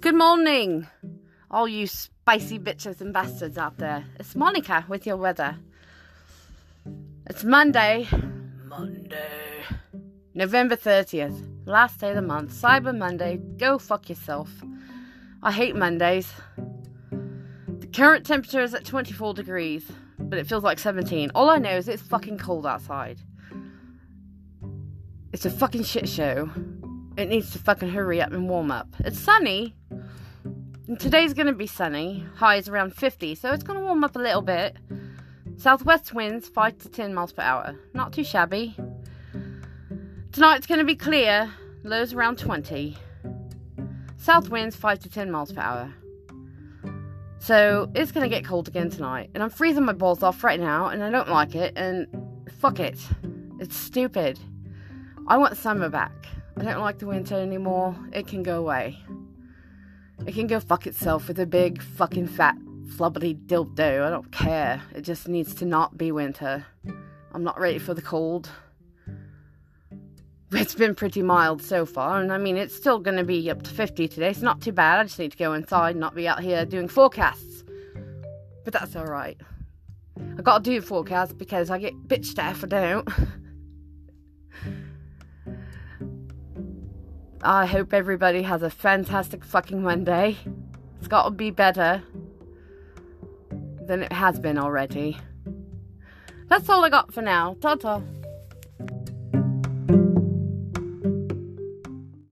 Good morning, all you spicy bitches and bastards out there. It's Monica with your weather. It's Monday, Monday, November 30th, last day of the month, Cyber Monday. Go fuck yourself. I hate Mondays. The current temperature is at 24 degrees, but it feels like 17. All I know is it's fucking cold outside. It's a fucking shit show. It needs to fucking hurry up and warm up. It's sunny. Today's gonna be sunny. Highs around 50, so it's gonna warm up a little bit. Southwest winds 5 to 10 miles per hour. Not too shabby. Tonight's gonna be clear. Lows around 20. South winds 5 to 10 miles per hour. So it's gonna get cold again tonight. And I'm freezing my balls off right now, and I don't like it. And fuck it. It's stupid. I want summer back. I don't like the winter anymore. It can go away. It can go fuck itself with a big fucking fat flubbery dildo. I don't care. It just needs to not be winter. I'm not ready for the cold. It's been pretty mild so far, and I mean, it's still going to be up to 50 today. It's not too bad. I just need to go inside and not be out here doing forecasts. But that's alright. I gotta do forecasts because I get bitched at if I don't. I hope everybody has a fantastic fucking Monday. It's got to be better than it has been already. That's all I got for now. Ta ta.